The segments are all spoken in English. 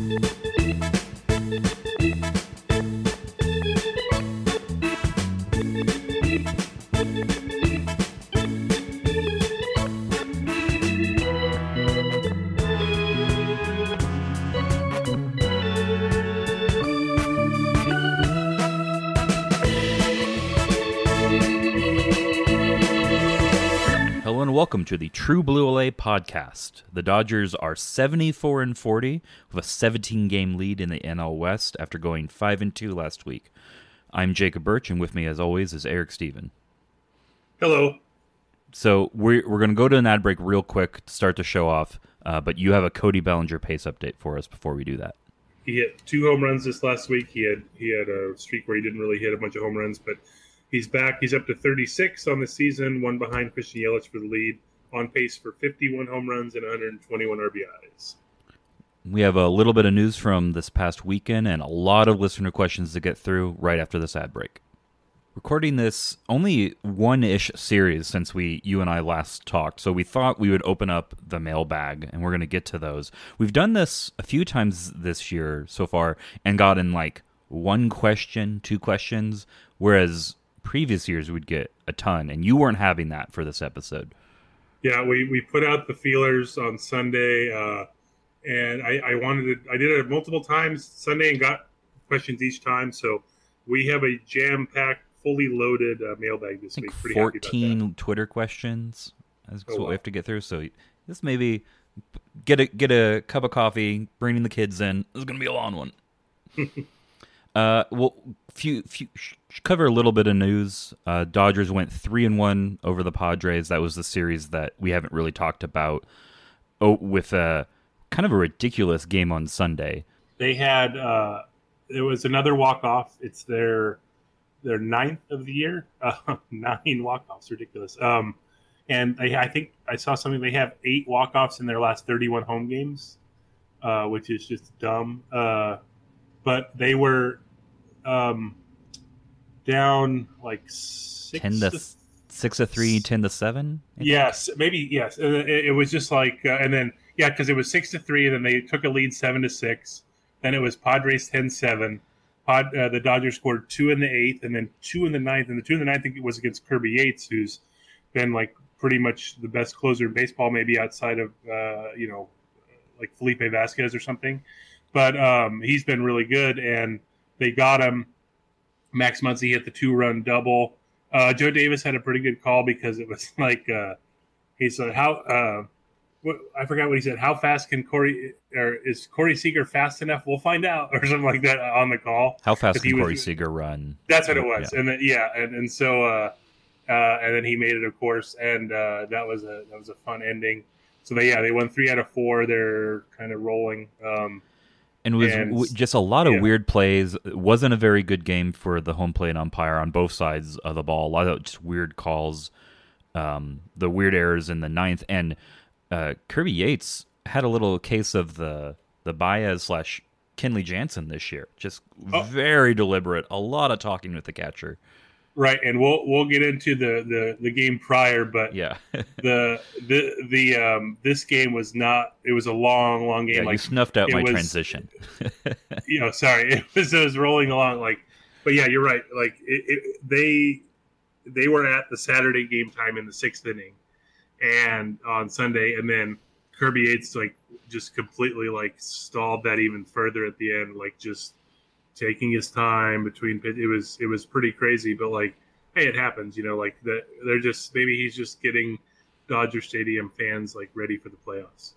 Hello and welcome to the True Blue LA podcast. The Dodgers are 74 and 40 with a 17 game lead in the NL West after going 5 and 2 last week. I'm Jacob Birch and with me as always is Eric Stephen. Hello. So we're, we're going to go to an ad break real quick to start the show off, uh, but you have a Cody Bellinger pace update for us before we do that. He hit two home runs this last week. He had he had a streak where he didn't really hit a bunch of home runs, but he's back. He's up to 36 on the season, one behind Christian Yelich for the lead, on pace for 51 home runs and 121 RBIs. We have a little bit of news from this past weekend and a lot of listener questions to get through right after this ad break. Recording this only one ish series since we you and I last talked, so we thought we would open up the mailbag and we're gonna get to those. We've done this a few times this year so far and gotten like one question, two questions, whereas previous years we'd get a ton, and you weren't having that for this episode. Yeah, we, we put out the feelers on Sunday, uh, and I, I wanted to. I did it multiple times Sunday and got questions each time. So we have a jam packed, fully loaded uh, mailbag this week. Pretty Fourteen Twitter questions. That's Oh, what wow. we have to get through. So this maybe get a get a cup of coffee, bringing the kids in. This is gonna be a long one. uh, well, few few cover a little bit of news. Uh, Dodgers went three and one over the Padres. That was the series that we haven't really talked about. Oh, with a kind of a ridiculous game on Sunday. They had uh, there was another walk off. It's their their ninth of the year. Uh, nine walk offs, ridiculous. Um, and they, I think I saw something. They have eight walk offs in their last thirty one home games, uh, which is just dumb. Uh, but they were um, down like six Ten to six to three, ten to seven. I think? Yes, maybe yes. Uh, It, it was just like, uh, and then yeah, because it was six to three, and then they took a lead seven to six. Then it was Padres 10-7. Pod, uh, the Dodgers scored two in the eighth, and then two in the ninth, and the two in the ninth I think it was against Kirby Yates, who's been like pretty much the best closer in baseball, maybe outside of uh, you know like Felipe Vasquez or something. But um, he's been really good, and they got him. Max Muncy hit the two-run double. Uh, Joe Davis had a pretty good call because it was like uh, he said, "How uh, what, I forgot what he said. How fast can Corey or is Corey Seager fast enough? We'll find out, or something like that on the call. How fast can was- Corey Seager run? That's what it was, and then, yeah, and, and so uh, uh, and then he made it, of course, and uh, that was a that was a fun ending. So they yeah they won three out of four. They're kind of rolling. Um, and was And- w- just a lot of yeah. weird plays. It wasn't a very good game for the home plate umpire on both sides of the ball. A lot of just weird calls, um, the weird errors in the ninth, and uh, Kirby Yates had a little case of the the Baez slash Kenley Jansen this year. Just Oh. very deliberate. A lot of talking with the catcher. Right, and we'll we'll get into the the, the game prior, but Yeah, the the the um, this game was not. It was a long long game. yeah. you snuffed out my was- transition. you know, sorry, it was, it was rolling along like, but yeah, you're right. Like it, it, they they were at the Saturday game time in the sixth inning, and on Sunday, and then Kirby Yates like just completely like stalled that even further at the end, like just taking his time between. It was it was pretty crazy, but like, hey, it happens, you know. Like that, they're just maybe he's just getting Dodger Stadium fans like ready for the playoffs.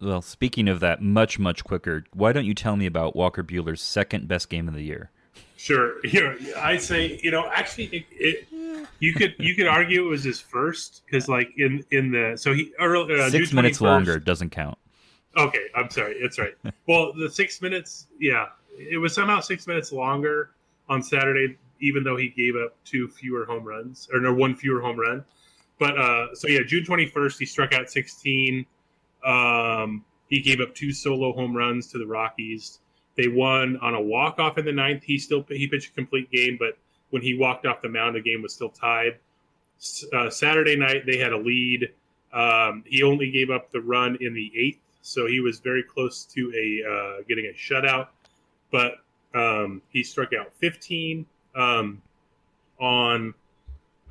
Well, speaking of that, much much quicker. Why don't you tell me about Walker Buehler's second best game of the year? Sure. You know, I say, you know, actually, it, it, you could you could argue it was his first because, like, in in the so he early, uh, Six minutes 21st longer doesn't count. Okay, I'm sorry. That's right. well, the six minutes, yeah, it was somehow six minutes longer on Saturday, even though he gave up two fewer home runs or no one fewer home run. But uh, so yeah, June 21st, he struck out 16. Um, he gave up two solo home runs to the Rockies. They won on a walk off in the ninth. He still he pitched a complete game, but when he walked off the mound, the game was still tied. Uh, Saturday night, they had a lead. Um, he only gave up the run in the eighth, so he was very close to a uh, getting a shutout, but um, he struck out 15 um, on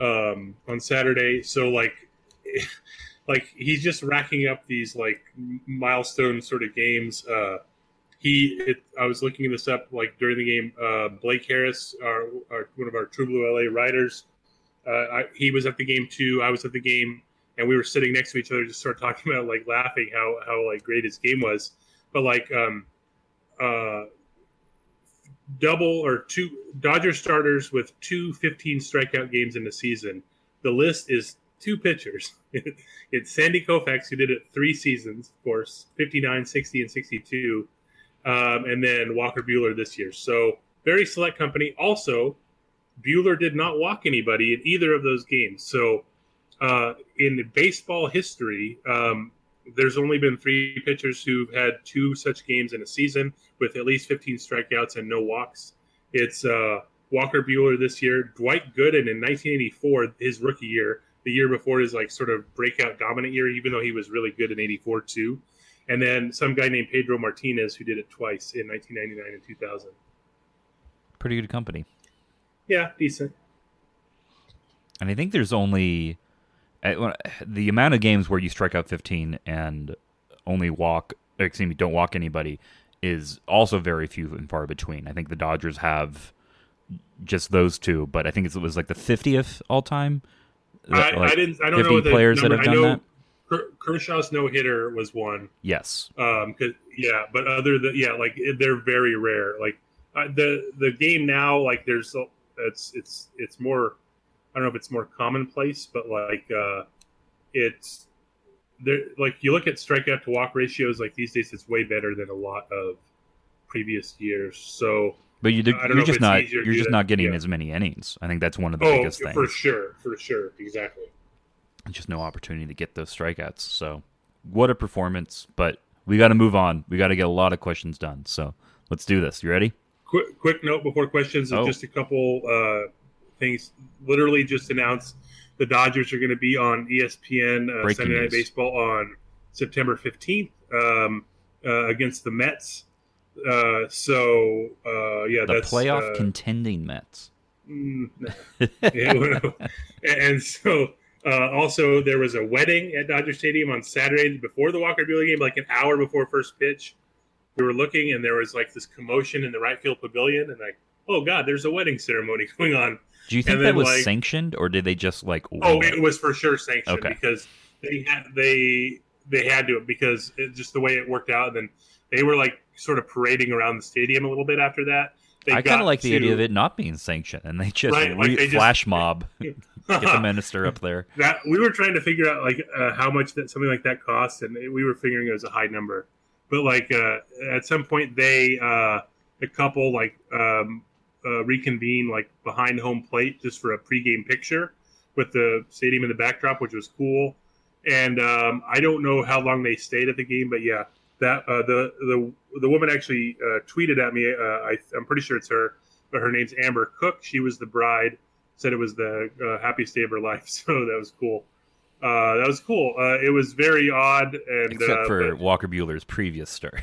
um, on Saturday. So like, like he's just racking up these like milestone sort of games. Uh, he, it, I was looking this up like during the game. Uh, Blake Harris, our, our, one of our True Blue LA writers, uh, I, he was at the game too. I was at the game, and we were sitting next to each other, just sort of talking about like laughing how how like great his game was. But like, um, uh, double or two Dodger starters with two 15 strikeout games in the season. The list is two pitchers. it's Sandy Koufax, who did it three seasons, of course, 59, 60, and 62. Um, and then Walker Buehler this year. So very select company. Also, Buehler did not walk anybody in either of those games. So uh, in baseball history, um, there's only been three pitchers who've had two such games in a season with at least 15 strikeouts and no walks. It's uh, Walker Buehler this year, Dwight Gooden in 1984, his rookie year, the year before his like sort of breakout dominant year, even though he was really good in '84 too. And then some guy named Pedro Martinez who did it twice in 1999 and 2000. Pretty good company. Yeah, decent. And I think there's only the amount of games where you strike out 15 and only walk, excuse me, don't walk anybody is also very few and far between. I think the Dodgers have just those two, but I think it was like the 50th all time. I, like I, didn't. I don't know the players number, that have done that. Kershaw's no hitter was one. Yes. Um. Cause, yeah, but other than yeah, like they're very rare. Like uh, the the game now, like there's it's it's it's more I don't know if it's more commonplace, but like uh, it's there. Like you look at strikeout to walk ratios, like these days, it's way better than a lot of previous years. So, but you are just not you're just not getting yeah. as many innings. I think that's one of the oh, biggest things for sure, for sure, exactly. Just no opportunity to get those strikeouts. So, what a performance! But we got to move on. We got to get a lot of questions done. So, let's do this. You ready? Quick, quick note before questions. Oh. Just a couple uh, things literally just announced the Dodgers are going to be on ESPN uh, Sunday Night Baseball on September 15th um, uh, against the Mets. Uh, so uh, yeah, the that's playoff uh, contending Mets. Mm, and so uh, also there was a wedding at Dodger Stadium on Saturday before the Walker Buehler game, like an hour before first pitch. We were looking, and there was like this commotion in the right field pavilion, and like, oh god, there's a wedding ceremony going on do you think that was like, sanctioned, or did they just like? Oh, it was for sure sanctioned okay. because they had they they had to because it, just the way it worked out. And then they were like sort of parading around the stadium a little bit after that. They I kind of like to, the idea of it not being sanctioned, and they just right, like they flash just, mob get the minister up there. That we were trying to figure out like uh, how much that something like that costs, and we were figuring it was a high number. But like uh, at some point, they uh, a couple like um, uh, reconvene like behind home plate just for a pregame picture with the stadium in the backdrop, which was cool. And um, I don't know how long they stayed at the game, but yeah, that uh, the the the woman actually uh, tweeted at me. Uh, I, am pretty sure it's her, but her name's Amber Cook. She was the bride. Said it was the uh, happiest day of her life, so that was cool. Uh, that was cool. it was very odd, and except for Walker Buehler's previous start.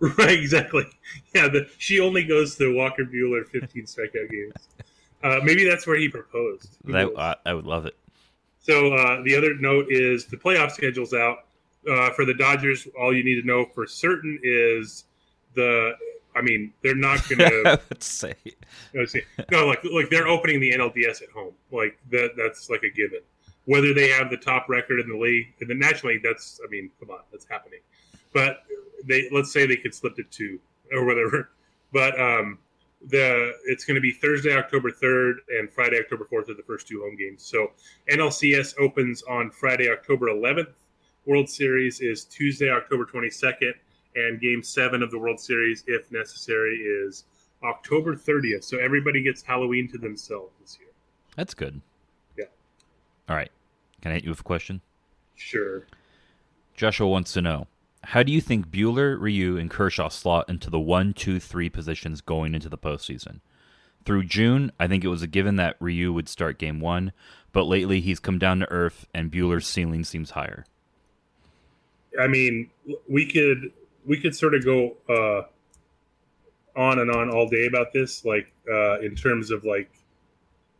Right, exactly. Yeah, the, she only goes to Walker Buehler 15 strikeout games. Uh, maybe that's where he proposed. That, uh, I would love it. So uh, the other note is the playoff schedule's out uh, for the Dodgers. All you need to know for certain is the. I mean, they're not going to. Let's say. No, like like they're opening the NLDS at home. Like that. That's like a given. Whether they have the top record in the league, in the National League, that's. I mean, come on, that's happening. But they let's say they could slip to two or whatever. But um, the it's going to be Thursday, October third, and Friday, October fourth are the first two home games. So NLCS opens on Friday, October eleventh. World Series is Tuesday, October twenty second, and Game seven of the World Series, if necessary, is October thirtieth. So everybody gets Halloween to themselves this year. That's good. Yeah. All right. Can I hit you with a question? Sure. Joshua wants to know how do you think Buehler, Ryu, and Kershaw slot into the one, two, three positions going into the postseason? Through June, I think it was a given that Ryu would start game one, but lately he's come down to earth and Buehler's ceiling seems higher. I mean, we could we could sort of go uh, on and on all day about this, like uh, in terms of like,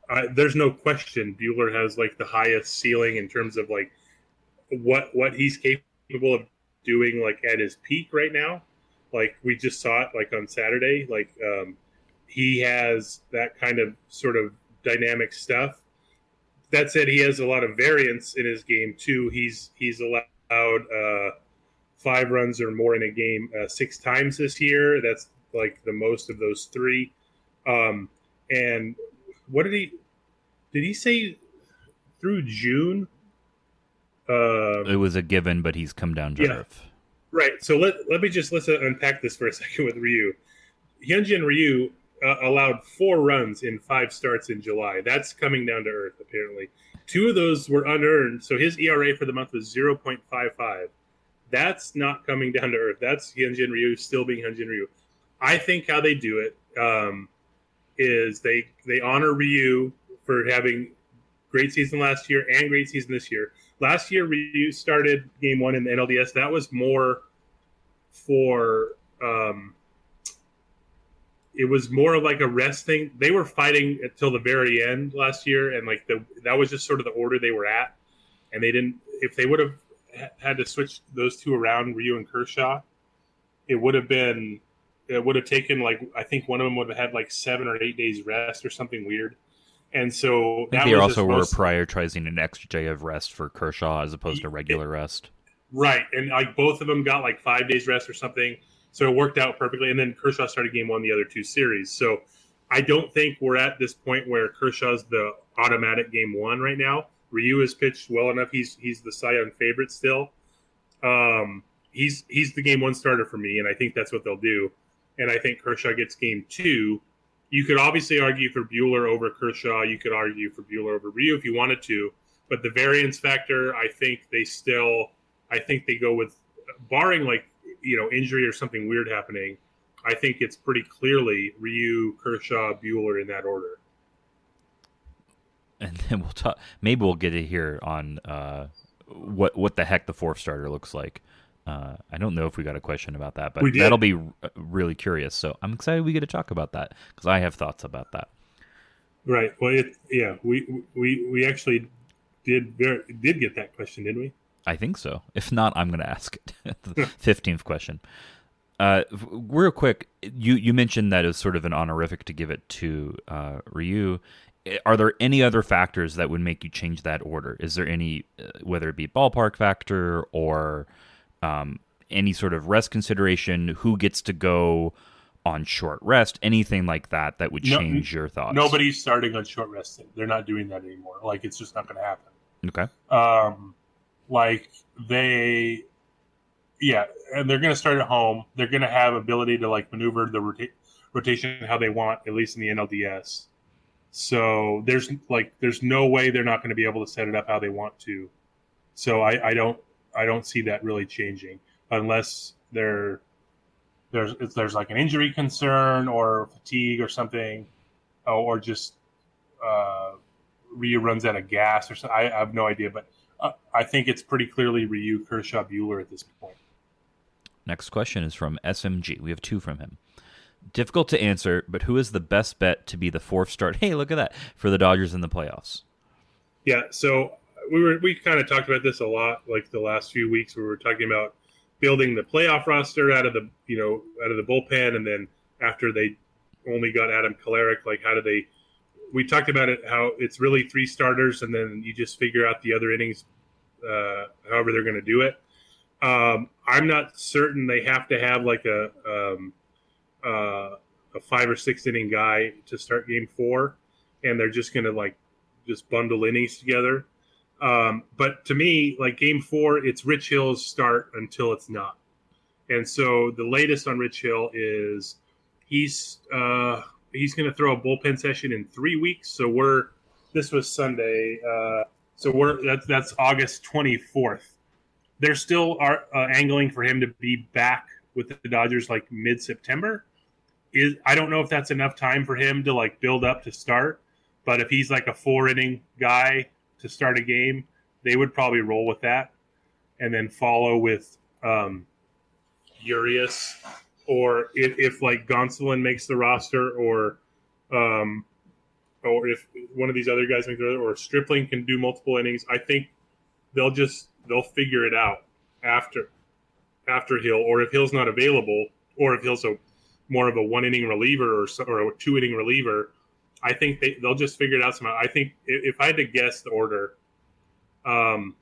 I, there's no question Buehler has like the highest ceiling in terms of like what what he's capable of doing like at his peak right now. Like we just saw it like on Saturday, like um, he has that kind of sort of dynamic stuff. That said, he has a lot of variance in his game too. He's he's allowed uh, five runs or more in a game uh, six times this year. That's like the most of those three. Um, and what did he did he say through June? Uh, it was a given, but he's come down to yeah. earth. Right. So let let me just let's unpack this for a second with Ryu. Hyunjin Ryu uh, allowed four runs in five starts in July. That's coming down to earth, apparently. Two of those were unearned, so his ERA for the month was 0.55. That's not coming down to earth. That's Hyunjin Ryu still being Hyunjin Ryu. I think how they do it um, is they they honor Ryu for having great season last year and great season this year. Last year, Ryu started game one in the NLDS. That was more for um, it was more of like a rest thing. They were fighting until the very end last year, and like the that was just sort of the order they were at. And they didn't. If they would have had to switch those two around, Ryu and Kershaw, it would have been. It would have taken like I think one of them would have had like seven or eight days rest or something weird. And so they also were most, prioritizing an extra day of rest for Kershaw as opposed to regular it, rest. Right, and like both of them got like five days rest or something so it worked out perfectly. And then Kershaw started game one the other two series. So I don't think we're at this point where Kershaw's the automatic game one right now. Ryu has pitched well enough. He's he's the Cy Young favorite still. Um, he's he's the game one starter for me, and I think that's what they'll do. And I think Kershaw gets game two. You could obviously argue for Buehler over Kershaw. You could argue for Buehler over Ryu if you wanted to, but the variance factor, I think they still, I think they go with, barring like you know injury or something weird happening, I think it's pretty clearly Ryu, Kershaw, Buehler in that order. And then we'll talk. Maybe we'll get it here on uh, what what the heck the fourth starter looks like. Uh, I don't know if we got a question about that, but that'll be r- really curious. So I'm excited we get to talk about that because I have thoughts about that. Right. Well, it, yeah, we we we actually did did get that question, didn't we? I think so. If not, I'm going to ask it. fifteenth question. Uh, real quick, you you mentioned that it was sort of an honorific to give it to uh, Ryu. Are there any other factors that would make you change that order? Is there any, uh, whether it be ballpark factor or um, any sort of rest consideration, who gets to go on short rest, anything like that that would change no, your thoughts? Nobody's starting on short rest. They're not doing that anymore. Like it's just not going to happen. Okay. Um, like they yeah and they're going to start at home they're going to have ability to like maneuver the rota- rotation how they want at least in the nlds so there's like there's no way they're not going to be able to set it up how they want to so i i don't i don't see that really changing unless there there's there's like an injury concern or fatigue or something or just uh Ryu runs out of gas or something. I, I have no idea, but uh, I think it's pretty clearly Ryu Kershaw Buehler at this point. Next question is from SMG. We have two from him. Difficult to answer, but who is the best bet to be the fourth start? Hey, look at that for the Dodgers in the playoffs. Yeah, so we were we kind of talked about this a lot, like the last few weeks. We were talking about building the playoff roster out of the you know out of the bullpen, and then after they only got Adam Kolarek, like how do they we talked about it how it's really three starters and then you just figure out the other innings uh, however they're going to do it um, i'm not certain they have to have like a um, uh, a five or six inning guy to start game four and they're just going to like just bundle innings together um, but to me like game four it's rich hill's start until it's not and so the latest on rich hill is he's uh, he's going to throw a bullpen session in three weeks. So we're this was Sunday, uh, so we're that's that's August twenty fourth. They're still are uh, angling for him to be back with the Dodgers like mid September. Is I don't know if that's enough time for him to like build up to start, but if he's like a four inning guy to start a game, they would probably roll with that, and then follow with um, Urias, or if, if like Gonsolin makes the roster, or um, or if one of these other guys make the or Stripling can do multiple innings, I think they'll just they'll figure it out after after Hill, or if Hill's not available, or if Hill's a more of a one inning reliever or or a two inning reliever, I think they they'll just figure it out somehow. I think if, if I had to guess the order, um,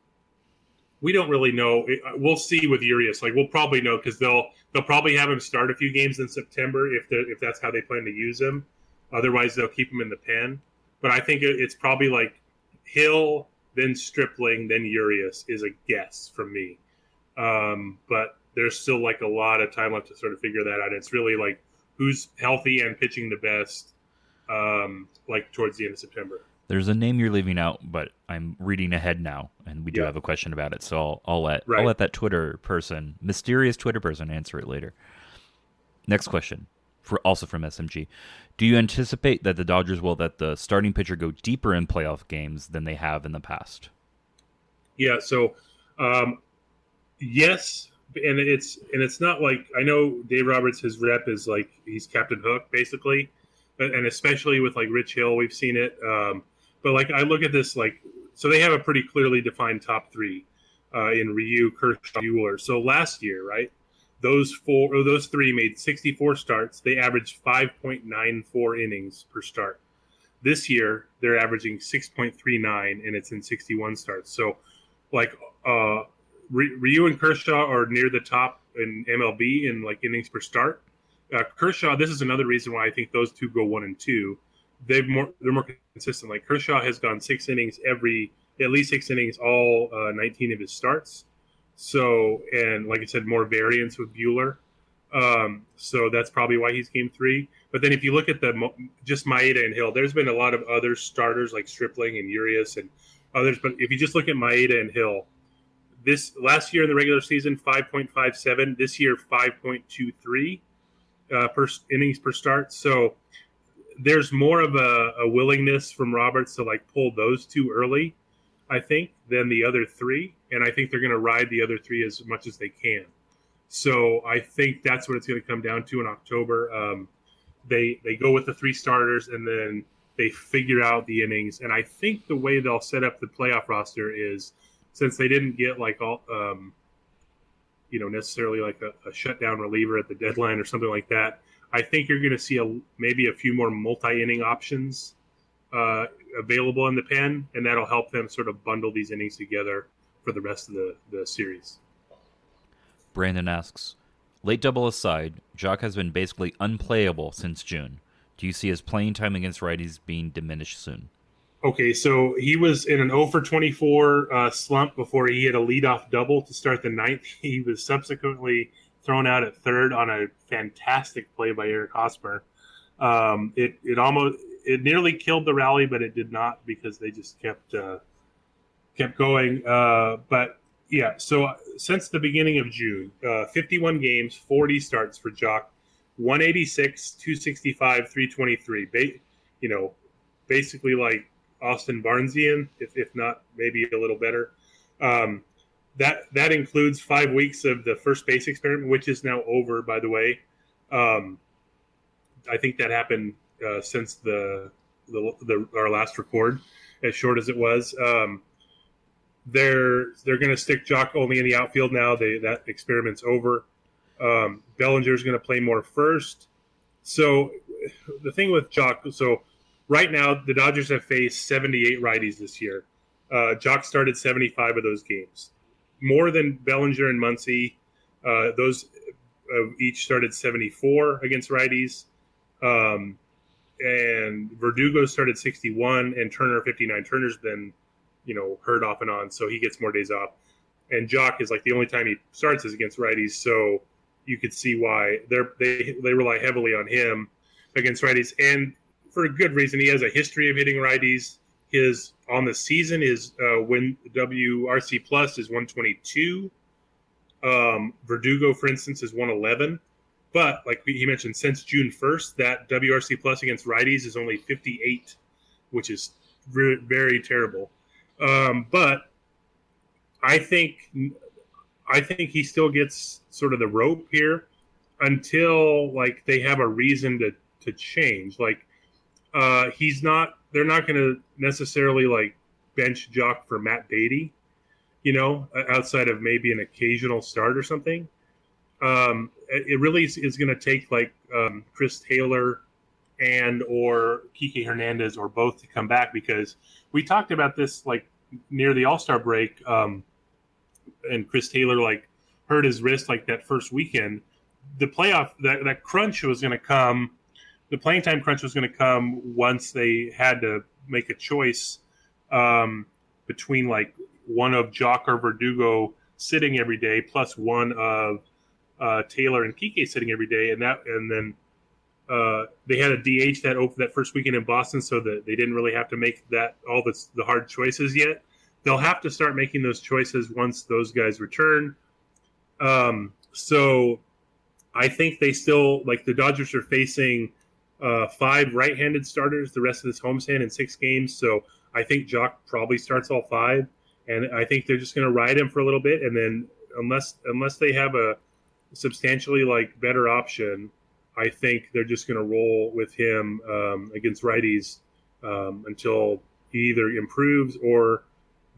we don't really know. We'll see with Urias. Like we'll probably know because they'll they'll probably have him start a few games in September if if that's how they plan to use him. Otherwise, they'll keep him in the pen. But I think it's probably like Hill, then Stripling, then Urias is a guess from me. Um, but there's still like a lot of time left to sort of figure that out. It's really like who's healthy and pitching the best, um, like towards the end of September. There's a name you're leaving out, but I'm reading ahead now, and we do yeah. have a question about it. So I'll, I'll let right. I'll let that Twitter person, mysterious Twitter person, answer it later. Next question, for also from SMG. Do you anticipate that the Dodgers will let the starting pitcher go deeper in playoff games than they have in the past? Yeah. So, um, yes, and it's and it's not like I know Dave Roberts, his rep is like he's Captain Hook basically, and especially with like Rich Hill, we've seen it. Um, but like I look at this like so they have a pretty clearly defined top three uh, in Ryu, Kershaw, Buehler. So last year, right, those four or those three made 64 starts. They averaged 5.94 innings per start. This year they're averaging 6.39, and it's in 61 starts. So like uh, Ryu and Kershaw are near the top in MLB in like innings per start. Uh, Kershaw, this is another reason why I think those two go one and two they've more they're more consistent. Like Kershaw has gone six innings every at least six innings all uh, 19 of his starts. So and like I said, more variance with Buehler. Um, so that's probably why he's game three. But then if you look at the just Maeda and Hill, there's been a lot of other starters like Stripling and Urias and others. But if you just look at Maeda and Hill, this last year in the regular season, 5.57. This year, 5.23 uh, per innings per start. So there's more of a, a, willingness from Roberts to like pull those two early, I think, than the other three. And I think they're going to ride the other three as much as they can. So I think that's what it's going to come down to in October. Um, they they go with the three starters and then they figure out the innings. And I think the way they'll set up the playoff roster is since they didn't get like all, um, you know, necessarily like a, a shutdown reliever at the deadline or something like that I think you're going to see a maybe a few more multi-inning options uh, available in the pen, and that'll help them sort of bundle these innings together for the rest of the, the series. Brandon asks, late double aside, Joc has been basically unplayable since June. Do you see his playing time against righties being diminished soon? Okay, so he was in an 0 for 24 uh, slump before he had a leadoff double to start the ninth. He was subsequently thrown out at third on a fantastic play by Eric Hosmer. Um, it it almost it nearly killed the rally, but it did not because they just kept uh, kept going. Uh, but yeah, so since the beginning of June, uh, 51 games, 40 starts for Joc, 186, 265, 323. Ba- you know, basically like Austin Barnesian, if if not maybe a little better. Um, that that includes five weeks of the first base experiment, which is now over, by the way. Um, I think that happened uh, since the, the, the our last record, as short as it was. Um, they're they're going to stick Joc only in the outfield now. They that experiment's over. Um, Bellinger's going to play more first. So the thing with Joc, so right now the Dodgers have faced 78 righties this year. Uh, Joc started 75 of those games more than Bellinger and Muncy. Uh, those uh, each started 74 against righties. Um, and Verdugo started 61 and Turner 59. Turner's been, you know, hurt off and on, so he gets more days off. And Joc is like the only time he starts is against righties, so you could see why they they they rely heavily on him against righties, and for a good reason. He has a history of hitting righties. His on the season is uh, when WRC plus is 122. Um, Verdugo, for instance, is 111. But like he mentioned, since June 1st, that WRC plus against righties is only 58, which is re- very terrible. Um, but I think I think he still gets sort of the rope here until like they have a reason to to change. Like uh, he's not. They're not going to necessarily like bench Joc for Matt Beaty, you know, outside of maybe an occasional start or something. Um, it really is, is going to take like um, Chris Taylor and or Kike Hernandez or both to come back because we talked about this like near the All Star break, um, and Chris Taylor like hurt his wrist like that first weekend. The playoff that that crunch was going to come. The playing time crunch was going to come once they had to make a choice um, between like one of Joc or Verdugo sitting every day plus one of uh, Taylor and Kike sitting every day, and that and then uh, they had a DH that opened that first weekend in Boston, so that they didn't really have to make that all the the hard choices yet. They'll have to start making those choices once those guys return. Um, so I think they still like the Dodgers are facing uh, five right-handed starters the rest of this homestand in six games. So I think Joc probably starts all five, and I think they're just going to ride him for a little bit, and then unless unless they have a substantially like better option, I think they're just going to roll with him um, against righties um, until he either improves or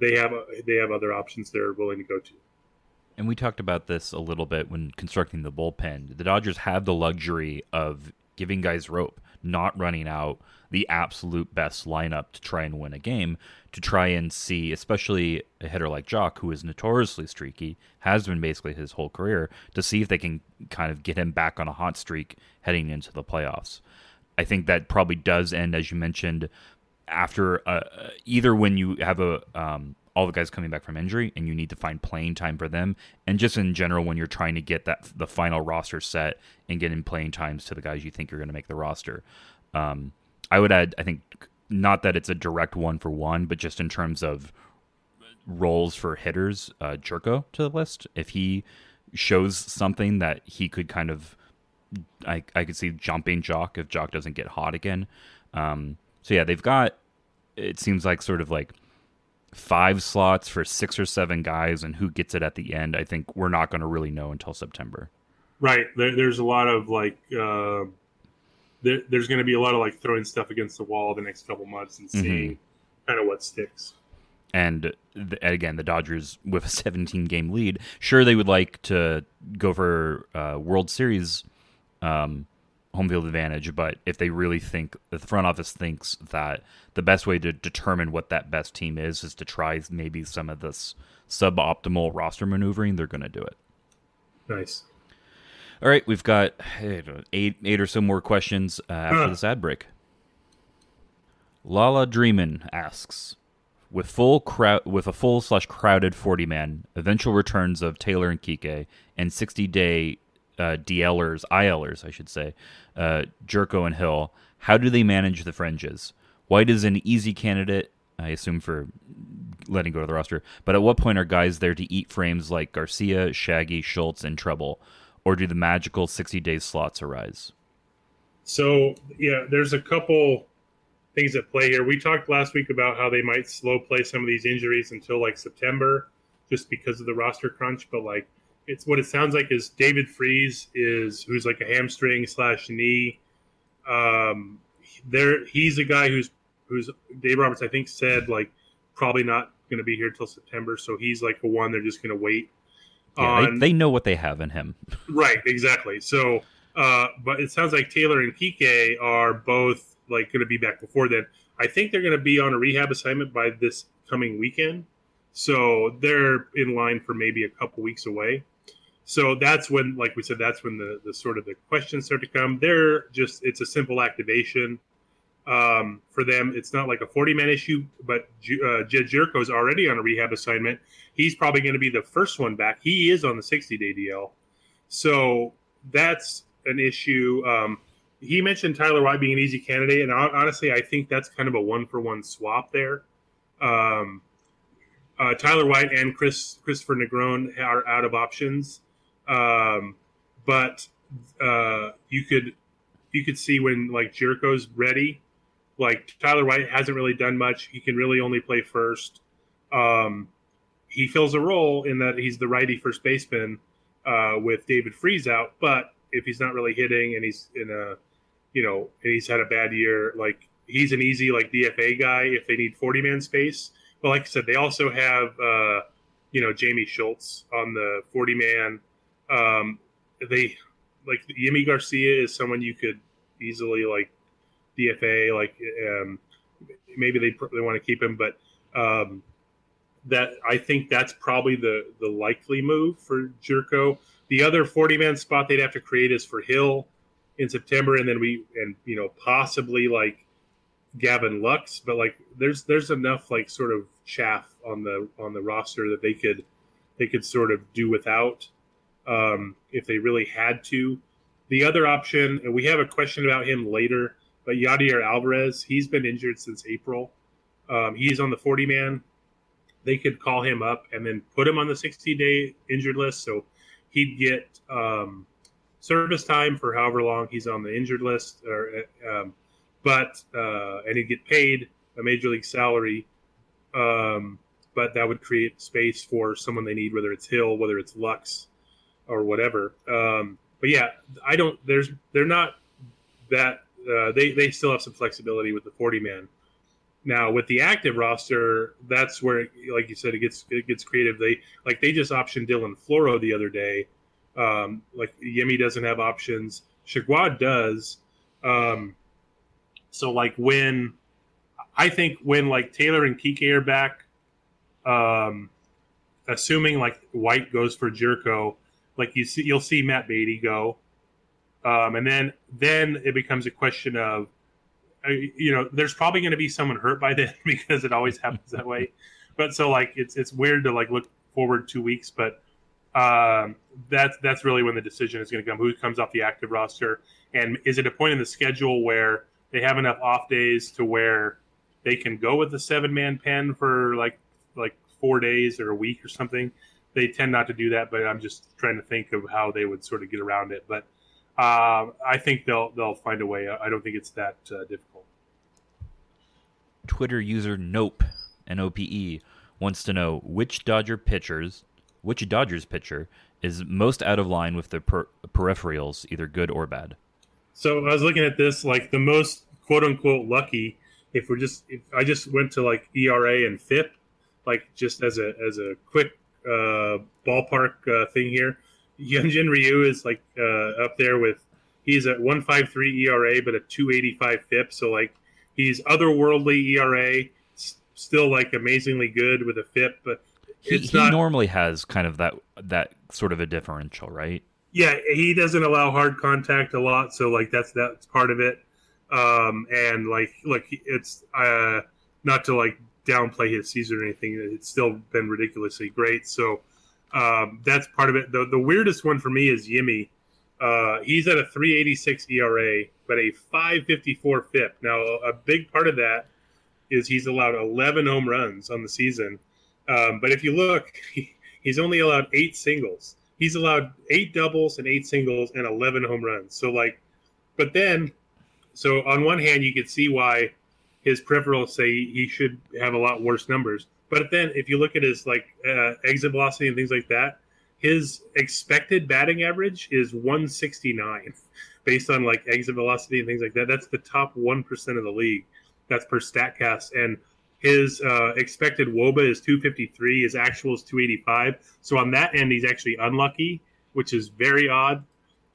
they have they have other options they're willing to go to. And we talked about this a little bit when constructing the bullpen. The Dodgers have the luxury of giving guys rope, not running out the absolute best lineup to try and win a game, to try and see, especially a hitter like Joc, who is notoriously streaky, has been basically his whole career, to see if they can kind of get him back on a hot streak heading into the playoffs. I think that probably does end, as you mentioned, after uh, either when you have a um, all the guys coming back from injury and you need to find playing time for them. And just in general when you're trying to get that the final roster set and getting playing times to the guys you think you're going to make the roster. Um, i would add i think not that it's a direct one for one but just in terms of roles for hitters uh, Gyorko to the list. If he shows something that he could kind of I, I could see jumping Joc if Joc doesn't get hot again. Um, so yeah they've got it seems like sort of like five slots for six or seven guys and who gets it at the end, I think we're not going to really know until September. Right. There, there's a lot of like, uh, there, there's going to be a lot of like throwing stuff against the wall the next couple months and seeing mm-hmm. kind of what sticks. And the, again, the Dodgers with a 17 game lead, sure they would like to go for uh, World Series um, home field advantage. But if they really think, if the front office thinks that the best way to determine what that best team is is to try maybe some of this suboptimal roster maneuvering, they're going to do it. Nice. All right, we've got eight, eight or so more questions uh, after uh. this ad break. Lala Dreamin asks, with full crowd, with a full slash crowded forty man, eventual returns of Taylor and Kike, and sixty day uh, DLers, ILers, I should say, uh, Gyorko and Hill, how do they manage the fringes? White is an easy candidate, I assume, for letting go of the roster. But at what point are guys there to eat frames like Garcia, Shaggy, Schultz, and Treble? Or do the magical 60 day slots arise? So, yeah, there's a couple things at play here. We talked last week about how they might slow play some of these injuries until like September just because of the roster crunch. But like, it's what it sounds like is David Freese is who's like a hamstring slash knee. Um, there he's a guy who's who's Dave Roberts I think said like probably not going to be here till September, so he's like the one they're just going to wait. Yeah, on. They, they, know what they have in him. right, exactly. So, uh, but it sounds like Taylor and Kike are both like going to be back before then. I think they're going to be on a rehab assignment by this coming weekend, so they're in line for maybe a couple weeks away so that's when like we said that's when the, the sort of the questions start to come. They're just it's a simple activation um, for them. It's not like a 40 man issue but uh, jed Gyorko is already on a rehab assignment. He's probably going to be the first one back. He is on the 60 day dl so that's an issue. Um, he mentioned tyler white being an easy candidate and honestly i think that's kind of a one for one swap there. Um, uh, Tyler White and Chris Kristopher Negron are out of options. Um, but uh, you could you could see when like Gyorko's ready. Like Tyler White hasn't really done much. He can really only play first. Um, he fills a role in that he's the righty first baseman uh, with David Freese out. But if he's not really hitting and he's in a, you know, and he's had a bad year, like he's an easy like DFA guy if they need 40 man space. But like I said, they also have, uh, you know, Jamie Schultz on the 40 man. Um, they like Yimi Garcia is someone you could easily like DFA. Like um, maybe they they want to keep him, but um, that I think that's probably the the likely move for Gyorko. The other 40 man spot they'd have to create is for Hill in September, and then we and you know possibly like Gavin Lux, but like there's there's enough like sort of chaff on the on the roster that they could they could sort of do without um, if they really had to. The other option, and we have a question about him later, but Yadier Alvarez, he's been injured since April. Um, he's on the 40 man. They could call him up and then put him on the 60 day injured list. So he'd get um, service time for however long he's on the injured list, or, um, but uh, and he'd get paid a major league salary. Um, but that would create space for someone they need, whether it's Hill, whether it's Lux, or whatever. Um, but yeah, I don't. There's they're not that uh, they they still have some flexibility with the 40 man. Now with the active roster, that's where, like you said, it gets it gets creative. They like they just optioned Dylan Floro the other day. Um, like Yimi doesn't have options. Chargois does. Um, so like when I think when like Taylor and Kike are back, um, assuming like White goes for Gyorko, like you see, you'll see Matt Beaty go, um, and then then it becomes a question of, uh, you know, there's probably going to be someone hurt by then because it always happens that way. But so like it's it's weird to like look forward two weeks, but um, that's that's really when the decision is going to come. Who comes off the active roster, and is it a point in the schedule where they have enough off days to where they can go with the seven man pen for like like four days or a week or something? They tend not to do that, but I'm just trying to think of how they would sort of get around it. But uh, I think they'll they'll find a way. I don't think it's that uh, difficult. Twitter user Nope N O P E wants to know which Dodger pitchers, which Dodgers pitcher is most out of line with the per- peripherals, either good or bad. So I was looking at this, like the most quote unquote lucky. If we're just, if I just went to like ERA and FIP, like just as a as a quick uh, ballpark uh, thing here. Hyunjin Ryu is like uh, up there with he's at 153 ERA but a 285 FIP. So like he's otherworldly ERA, still like amazingly good with a FIP, but he, he not, normally has kind of that that sort of a differential, right? Yeah, he doesn't allow hard contact a lot, so like that's that's part of it. Um, and like look, it's uh, not to like downplay his season or anything. It's still been ridiculously great. So um, that's part of it. The, the weirdest one for me is Yimi. Uh, he's at a 386 ERA, but a 554 FIP. Now, a big part of that is he's allowed 11 home runs on the season. Um, but if you look, he, he's only allowed eight singles. He's allowed eight doubles and eight singles and 11 home runs. So, like, but then, so on one hand, you could see why his peripherals say he should have a lot worse numbers. But then if you look at his like uh, exit velocity and things like that, his expected batting average is 169 based on like exit velocity and things like that. That's the top 1% of the league. That's per StatCast. And his uh, expected WOBA is 253. His actual is 285. So on that end, he's actually unlucky, which is very odd.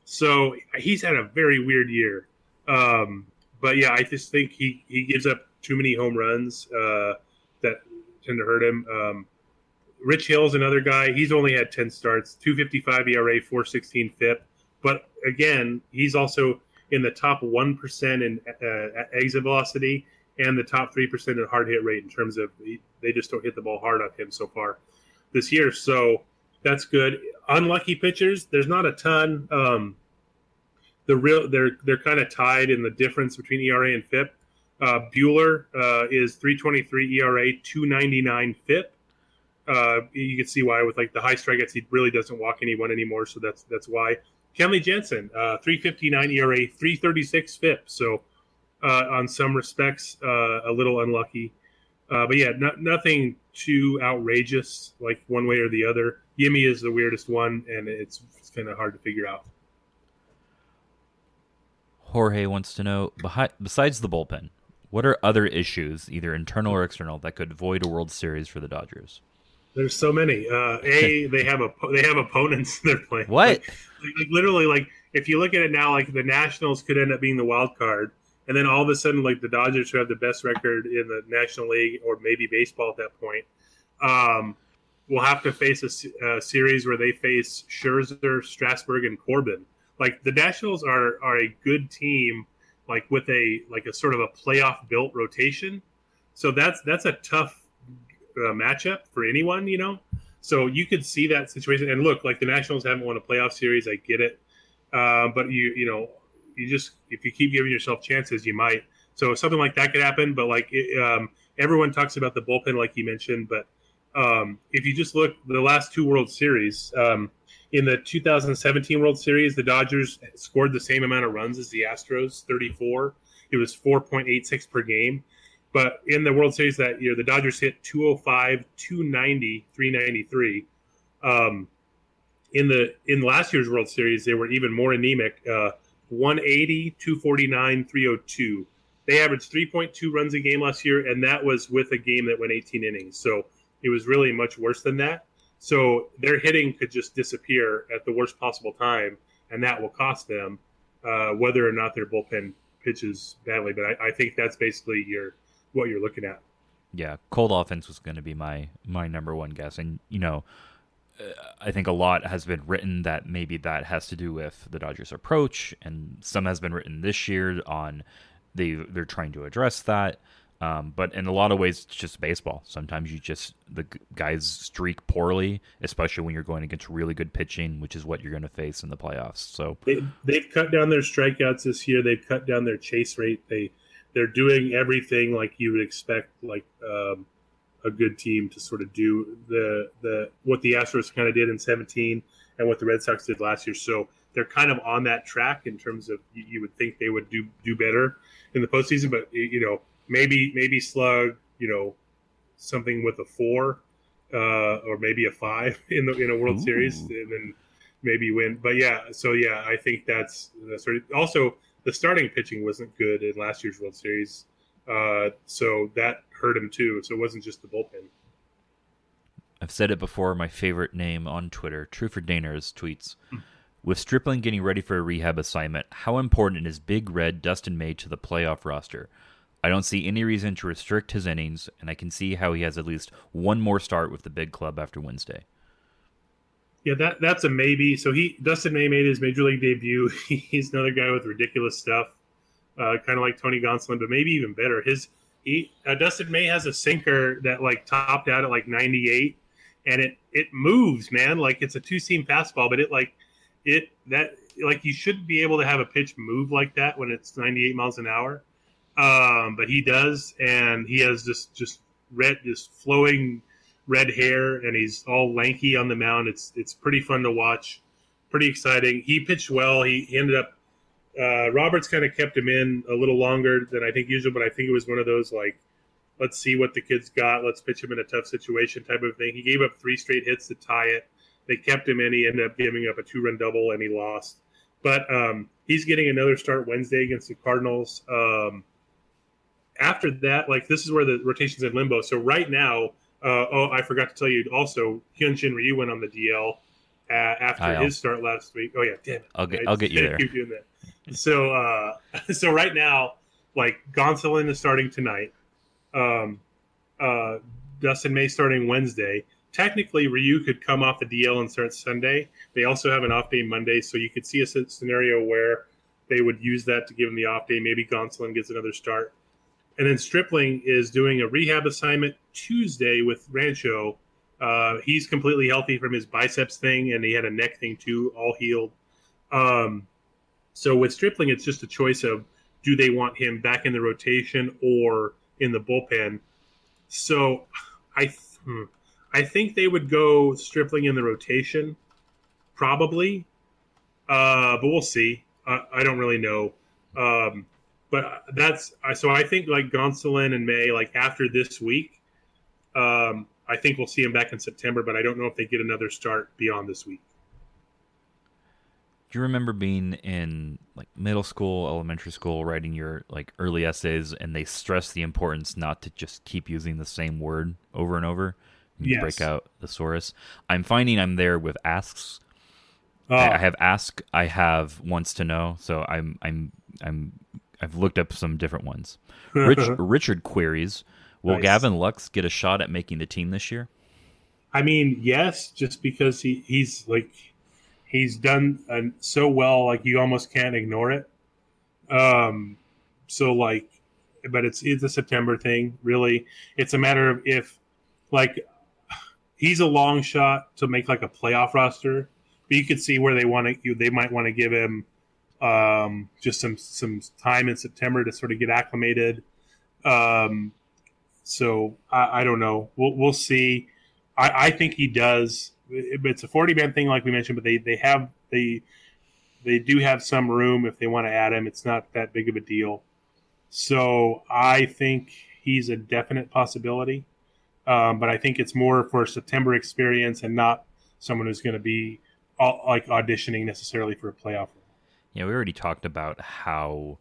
So he's had a very weird year. Um, but yeah, I just think he he gives up too many home runs uh, that tend to hurt him. Um, Rich Hill's another guy. He's only had ten starts, two fifty five ERA, four sixteen FIP. But again, he's also in the top one percent in uh, exit velocity and the top three percent in hard hit rate in terms of they just don't hit the ball hard on him so far this year. So that's good. Unlucky pitchers, there's not a ton. Um, the real they're they're kind of tied in the difference between ERA and FIP. Uh, Buehler uh, is 323 ERA, 299 FIP. Uh, you can see why with like the high strikeouts, he really doesn't walk anyone anymore. So that's that's why. Kenley Jansen, uh, 359 ERA, 336 FIP. So uh, on some respects, uh, a little unlucky. but yeah, no, nothing too outrageous, like one way or the other. Yimi is the weirdest one, and it's, it's kind of hard to figure out. Jorge wants to know besides the bullpen, what are other issues, either internal or external, that could void a World Series for the Dodgers? There's so many. Uh, a they have a they have opponents they're playing. What? Like, like, literally, like if you look at it now, like the Nationals could end up being the wild card, and then all of a sudden, like the Dodgers, who have the best record in the National League or maybe baseball at that point, um, will have to face a, a series where they face Scherzer, Strasburg, and Corbin. Like the Nationals are are a good team, like with a like a sort of a playoff built rotation. So that's that's a tough uh, matchup for anyone, you know. So you could see that situation. And look, like the Nationals haven't won a playoff series, I get it, uh, but you you know you just if you keep giving yourself chances, you might. So something like that could happen. But like it, um, everyone talks about the bullpen, like you mentioned, but um, if you just look the last two World Series. Um, in the 2017 World Series, the Dodgers scored the same amount of runs as the Astros, 34. It was 4.86 per game. But in the World Series that year, the Dodgers hit 205, 290, 393. Um, in the in last year's World Series, they were even more anemic. Uh, 180, 249, 302. They averaged 3.2 runs a game last year, and that was with a game that went 18 innings. So it was really much worse than that. So their hitting could just disappear at the worst possible time, and that will cost them, uh, whether or not their bullpen pitches badly. But I, I, think that's basically your what you're looking at. Yeah, cold offense was going to be my my number one guess, and you know, uh, I think a lot has been written that maybe that has to do with the Dodgers' approach, and some has been written this year on they they're trying to address that. Um, but in a lot of ways, it's just baseball. Sometimes you just the guys streak poorly, especially when you're going against really good pitching, which is what you're going to face in the playoffs. So they, they've cut down their strikeouts this year. They've cut down their chase rate. They they're doing everything like you would expect, like um, a good team to sort of do the the what the Astros kind of did in 17 and what the Red Sox did last year. So they're kind of on that track in terms of you, you would think they would do do better in the postseason, but you know maybe maybe slug you know something with a four uh, or maybe a five in the in a World Ooh. Series and then maybe win. But yeah, so yeah, I think that's that's sort of also the starting pitching wasn't good in last year's World Series, uh, so that hurt him too. So it wasn't just the bullpen. I've said it before. My favorite name on Twitter, True for Daners, tweets. Hmm. With Stripling getting ready for a rehab assignment, how important is Big Red Dustin May to the playoff roster? I don't see any reason to restrict his innings, and I can see how he has at least one more start with the big club after Wednesday. Yeah, that that's a maybe. So he Dustin May made his major league debut. He's another guy with ridiculous stuff, uh, kind of like Tony Gonsolin, but maybe even better. His he uh, Dustin May has a sinker that like topped out at like 98, and it it moves, man. Like it's a two seam fastball, but it like it that like you shouldn't be able to have a pitch move like that when it's 98 miles an hour um, but he does, and he has this just red, this flowing red hair, and he's all lanky on the mound. It's it's pretty fun to watch, pretty exciting. He pitched well. He, he ended up. Uh, Roberts kind of kept him in a little longer than I think usual, but I think it was one of those like, let's see what the kid's got. Let's pitch him in a tough situation type of thing. He gave up three straight hits to tie it. They kept him in. He ended up giving up a two run double and he lost. But um, he's getting another start Wednesday against the Cardinals. Um, after that, like this is where the rotation's in limbo. So right now, uh, oh, I forgot to tell you also, Hyunjin Ryu went on the DL uh, after I'll, his start last week. Oh yeah, damn it! I'll get, I, will get you there. Keep doing that. So, uh, so right now, like Gonsolin is starting tonight. Um, uh, Dustin May starting Wednesday. Technically, Ryu could come off the DL and start Sunday. They also have an off day Monday, so you could see a scenario where they would use that to give him the off day. Maybe Gonsolin gets another start. And then Stripling is doing a rehab assignment Tuesday with Rancho. Uh, he's completely healthy from his biceps thing, and he had a neck thing too, all healed. Um, so with Stripling, it's just a choice of do they want him back in the rotation or in the bullpen. So I, hmm, I think they would go Stripling in the rotation, probably, uh, but we'll see. I don't really know. Um, but that's so I think like Gonsolin and May like after this week, um, I think we'll see him back in September, but I don't know if they get another start beyond this week. Do you remember being in like middle school, elementary school, writing your like early essays, and they stress the importance not to just keep using the same word over and over? You Yes. break out the thesaurus. I'm finding I'm there with asks. Oh, I I have ask. I have wants to know. So I'm I'm I'm I've looked up some different ones. Rich, Richard queries: Will Nice. Gavin Lux get a shot at making the team this year? I mean, yes, just because he, he's like he's done uh, so well, like you almost can't ignore it. Um, so like, but it's it's a September thing, really. It's a matter of if like he's a long shot to make like a playoff roster, but you could see where they want to they might want to give him um, just some some time in September to sort of get acclimated. Um, so I, I don't know. We'll we'll see. I, I think he does. It- It's a forty man thing, like we mentioned, but they they have they they do have some room if they want to add him. It's not that big of a deal. So I think he's a definite possibility. Um, but I think it's more for September experience and not someone who's going to be like auditioning necessarily for a playoff. Yeah, we already talked about how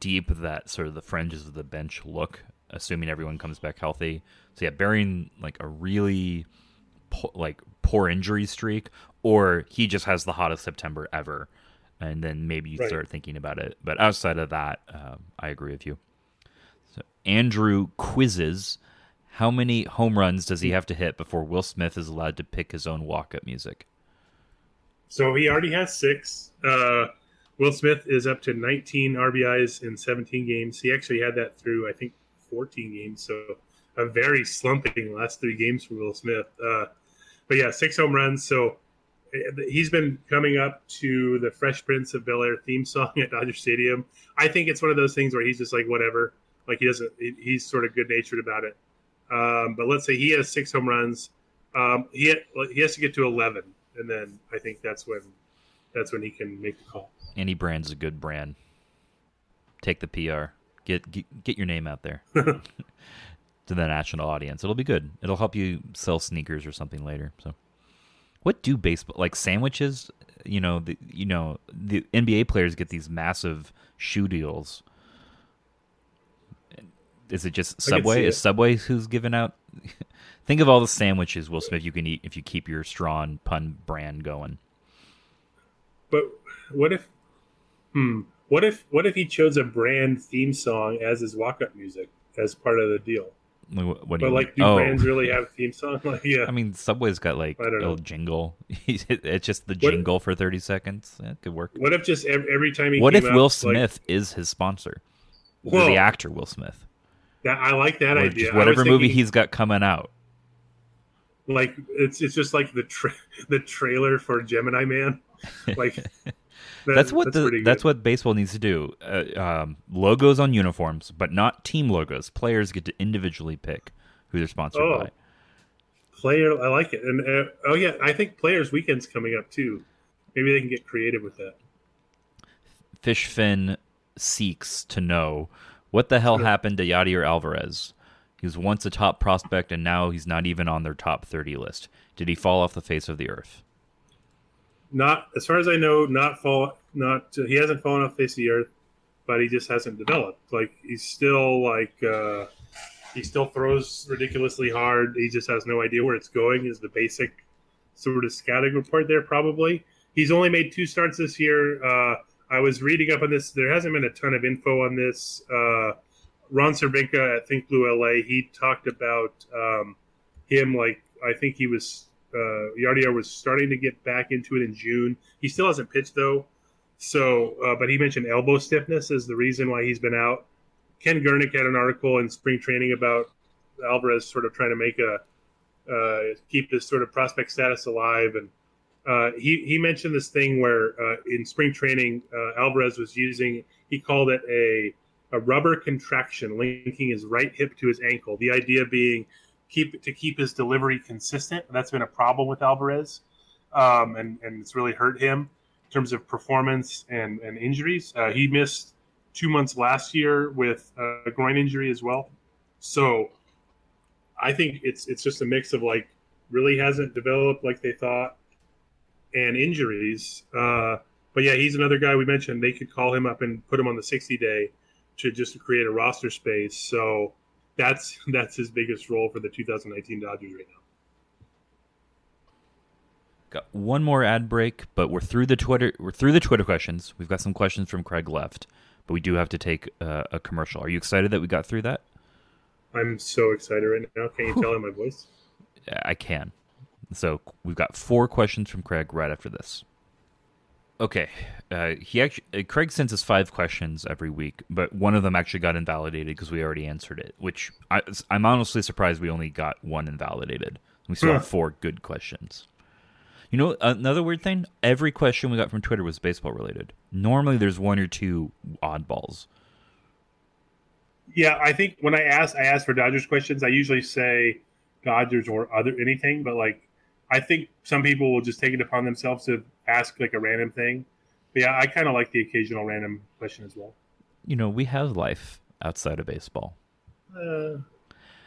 deep that sort of the fringes of the bench look, assuming everyone comes back healthy. So yeah, bearing like a really po- like poor injury streak, or he just has the hottest September ever, and then maybe you Right. start thinking about it. But outside of that, um, I agree with you. So Andrew quizzes. How many home runs does he have to hit before Will Smith is allowed to pick his own walk-up music? So he already has six. Uh, Will Smith is up to 19 RBIs in 17 games. He actually had that through, I think, 14 games. So a very slumping last three games for Will Smith. Uh, but yeah, six home runs. So uh, he's been coming up to the Fresh Prince of Bel Air theme song at Dodger Stadium. I think it's one of those things where he's just like, whatever. Like he doesn't, he's sort of good natured about it. Um, but let's say he has six home runs. Um, he, he has to get to 11 and then I think that's when that's when he can make the call. Any brand's a good brand. Take the PR. Get get, get your name out there to the national audience. It'll be good. It'll help you sell sneakers or something later. So, what do baseball like sandwiches? You know, the you know the NBA players get these massive shoe deals. Is it just Subway? Is. Subway who's giving out? Think of all the sandwiches Will Smith you can eat if you keep your straw pun brand going. But what if hmm what if what if he chose a brand theme song as his walk up music as part of the deal? Like, What, what do But you like do oh. brands really have a theme song? Like yeah. I mean, Subway's got like a know. jingle. it's just the What- jingle for thirty seconds. That could work. what if just every, every time he What if came Will out, like, Smith is his sponsor? Or Whoa. the actor Will Smith. that, I like that Or idea. just I was whatever movie thinking, he's got coming out. Like it's it's just like the tra- the trailer for Gemini Man. Like that- That's what pretty the that's what baseball needs to do. Uh, um, logos on uniforms, but not team logos. Players get to individually pick who they're sponsored Oh. by. player. I like it. And uh, oh yeah, I think Players Weekend's coming up too. Maybe they can get creative with that. Fishfin seeks to know what the hell happened to Yadier Alvarez. He was once a top prospect, and now he's not even on their top 30 list. Did he fall off the face of the earth? Not as far as I know, not fall. Not he hasn't fallen off the face of the earth, but he just hasn't developed. Like he's still like uh, he still throws ridiculously hard. He just has no idea where it's going. Is the basic sort of scouting report there? Probably. He's only made two starts this year. Uh, I was reading up on this. There hasn't been a ton of info on this. Uh, Ron Cervenka at Think Blue LA, he talked about um, him like I think he was uh, Yadier was starting to get back into it in June. He still hasn't pitched though, so uh, but he mentioned elbow stiffness as the reason why he's been out. Ken Gurnick had an article in spring training about Alvarez sort of trying to make a uh, keep his sort of prospect status alive, and uh, he he mentioned this thing where uh, in spring training uh, Alvarez was using he called it a a rubber contraction linking his right hip to his ankle. The idea being keep to keep his delivery consistent. That's been a problem with Alvarez, um, and and it's really hurt him in terms of performance and and injuries. Uh, he missed two months last year with a groin injury as well. So I think it's it's just a mix of like really hasn't developed like they thought, and injuries. Uh, but yeah, he's another guy we mentioned. They could call him up and put him on the 60 day to just to create a roster space. So that's that's his biggest role for the 2019 Dodgers right now. Got one more ad break, but we're through the Twitter. We're through the Twitter questions. We've got some questions from Craig left, but we do have to take uh, a commercial. Are you excited that we got through that? I'm so excited right now. Can you Whew. tell in my voice? I can. So we've got four questions from Craig right after this. Okay, uh, he actually uh, Craig sends us five questions every week, but one of them actually got invalidated because we already answered it. Which I, am honestly surprised we only got one invalidated. We still have four good questions. You know, another weird thing. Every question we got from Twitter was baseball related. Normally, there's one or two oddballs. Yeah, I think when I ask, I ask for Dodgers questions. I usually say Dodgers or other anything, but like I think some people will just take it upon themselves to ask like a random thing. But yeah, I kind of like the occasional random question as well. You know, we have life outside of baseball. Uh,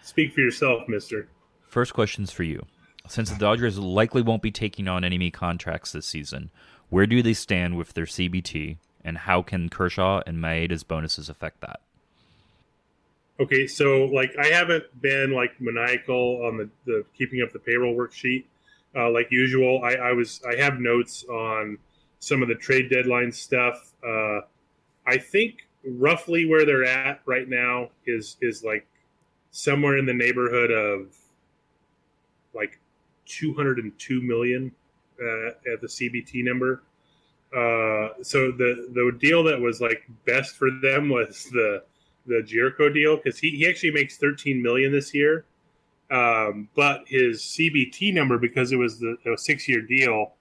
speak for yourself, Mister. First question's for you. Since the Dodgers likely won't be taking on any contracts this season, where do they stand with their CBT, and how can Kershaw and Maeda's bonuses affect that? Okay, so like I haven't been like maniacal on the, the keeping up the payroll worksheet uh, like usual. I, I, was I have notes on some of the trade deadline stuff. Uh, I think roughly where they're at right now is is like somewhere in the neighborhood of like 202 million uh, at the CBT number. Uh, so the the deal that was like best for them was the the Gyorko deal because he, he actually makes 13 million this year um, but his CBT number, because it was the six year deal,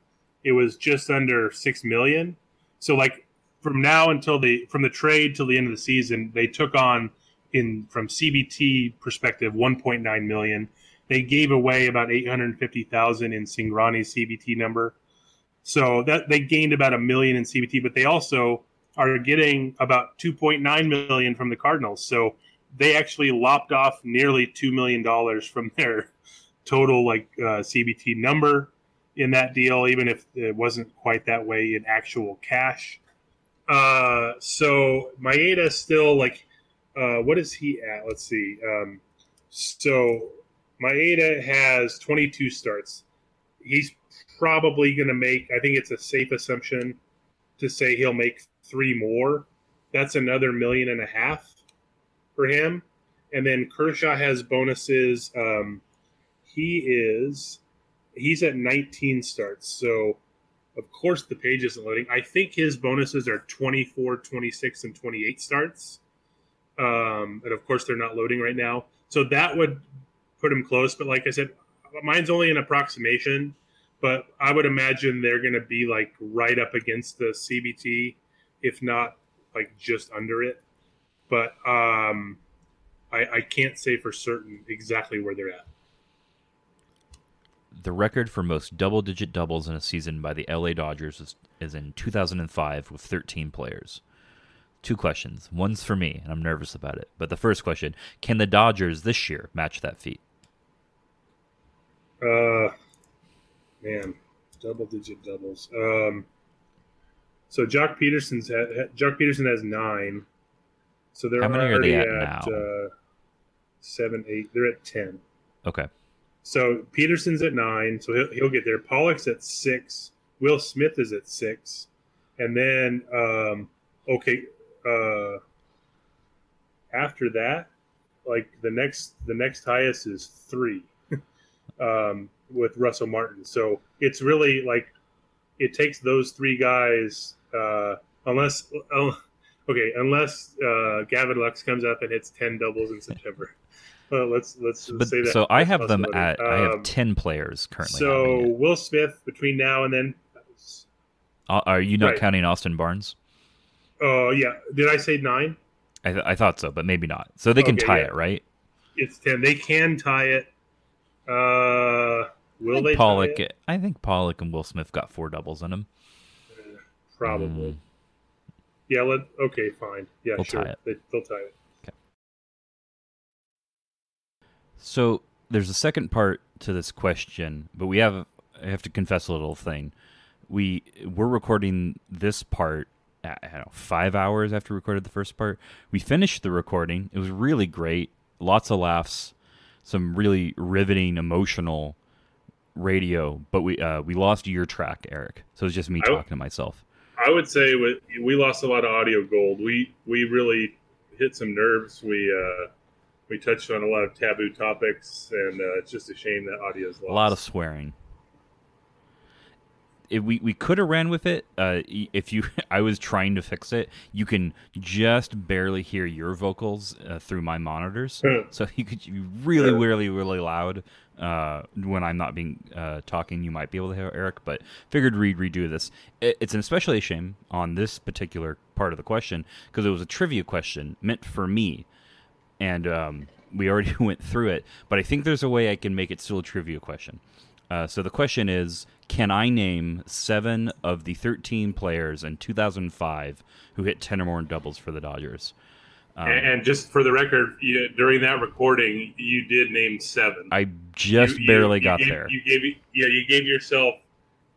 it was just under six million. So like from now until the from the trade till the end of the season, they took on in from CBT perspective 1.9 million. They gave away about 850,000 in Cingrani's CBT number. So that they gained about a million in CBT, but they also are getting about 2.9 million from the Cardinals. So they actually lopped off nearly two million dollars from their total like uh, CBT number in that deal, even if it wasn't quite that way in actual cash. Uh, so Maeda still like, uh, what is he at? Let's see. Um, so Maeda has 22 starts. He's probably going to make. I think it's a safe assumption to say he'll make three more. That's another million and a half for him. And then Kershaw has bonuses. Um, he is he's at 19 starts. So of course the page isn't loading. I think his bonuses are 24, 26, and 28 starts. Um, and of course they're not loading right now. So that would put him close. But like I said, mine's only an approximation. But I would imagine they're going to be like right up against the CBT, if not like just under it but um, I, I can't say for certain exactly where they're at. The record for most double digit doubles in a season by the LA Dodgers is, is in 2005 with 13 players. Two questions. One's for me, and I'm nervous about it. But the first question Can the Dodgers this year match that feat? Uh, man, double digit doubles. Um, so Joc Pederson's at, Joc Pederson has nine. So they're How many are they at, at uh, seven, eight. They're at ten. Okay. So Pederson's at nine, so he'll, he'll get there. Pollock's at six. Will Smith is at six, and then um, okay, uh, after that, like the next the next highest is three, um, with Russell Martin. So it's really like it takes those three guys, uh, unless uh, Okay, unless uh, Gavin Lux comes up and hits ten doubles in September. Well, let's let's but, say that. So I have them at um, I have um, ten players currently. So Will Smith between now and then. Uh, are you not right. counting Austin Barnes? Oh uh, yeah, did I say nine? I, th- I thought so, but maybe not. So they can okay, tie yeah. it, right? It's ten. They can tie it. Uh, will they? Pollock. I think Pollock and Will Smith got four doubles in them. Uh, probably. Mm. Yeah. Let. Okay. Fine. Yeah. We'll sure. Tie it. They, will tie it. Okay. So there's a second part to this question, but we have I have to confess a little thing. We we're recording this part I don't know, five hours after we recorded the first part. We finished the recording. It was really great. Lots of laughs, some really riveting, emotional radio. But we uh, we lost your track, Eric. So it's just me I- talking to myself. I would say we, we lost a lot of audio gold. We we really hit some nerves. We uh, we touched on a lot of taboo topics, and uh, it's just a shame that audio is lost. A lot of swearing. If we we could have ran with it. Uh, if you, I was trying to fix it. You can just barely hear your vocals uh, through my monitors, so you could be really, really, really loud uh, when I'm not being uh, talking. You might be able to hear Eric, but figured we'd redo this. It, it's an especially a shame on this particular part of the question because it was a trivia question meant for me and um, we already went through it. But I think there's a way I can make it still a trivia question. Uh, so the question is: Can I name seven of the 13 players in 2005 who hit 10 or more doubles for the Dodgers? Um, and, just for the record, you, during that recording, you did name seven. I just you- barely you got gave- there. You gave yeah, you gave yourself.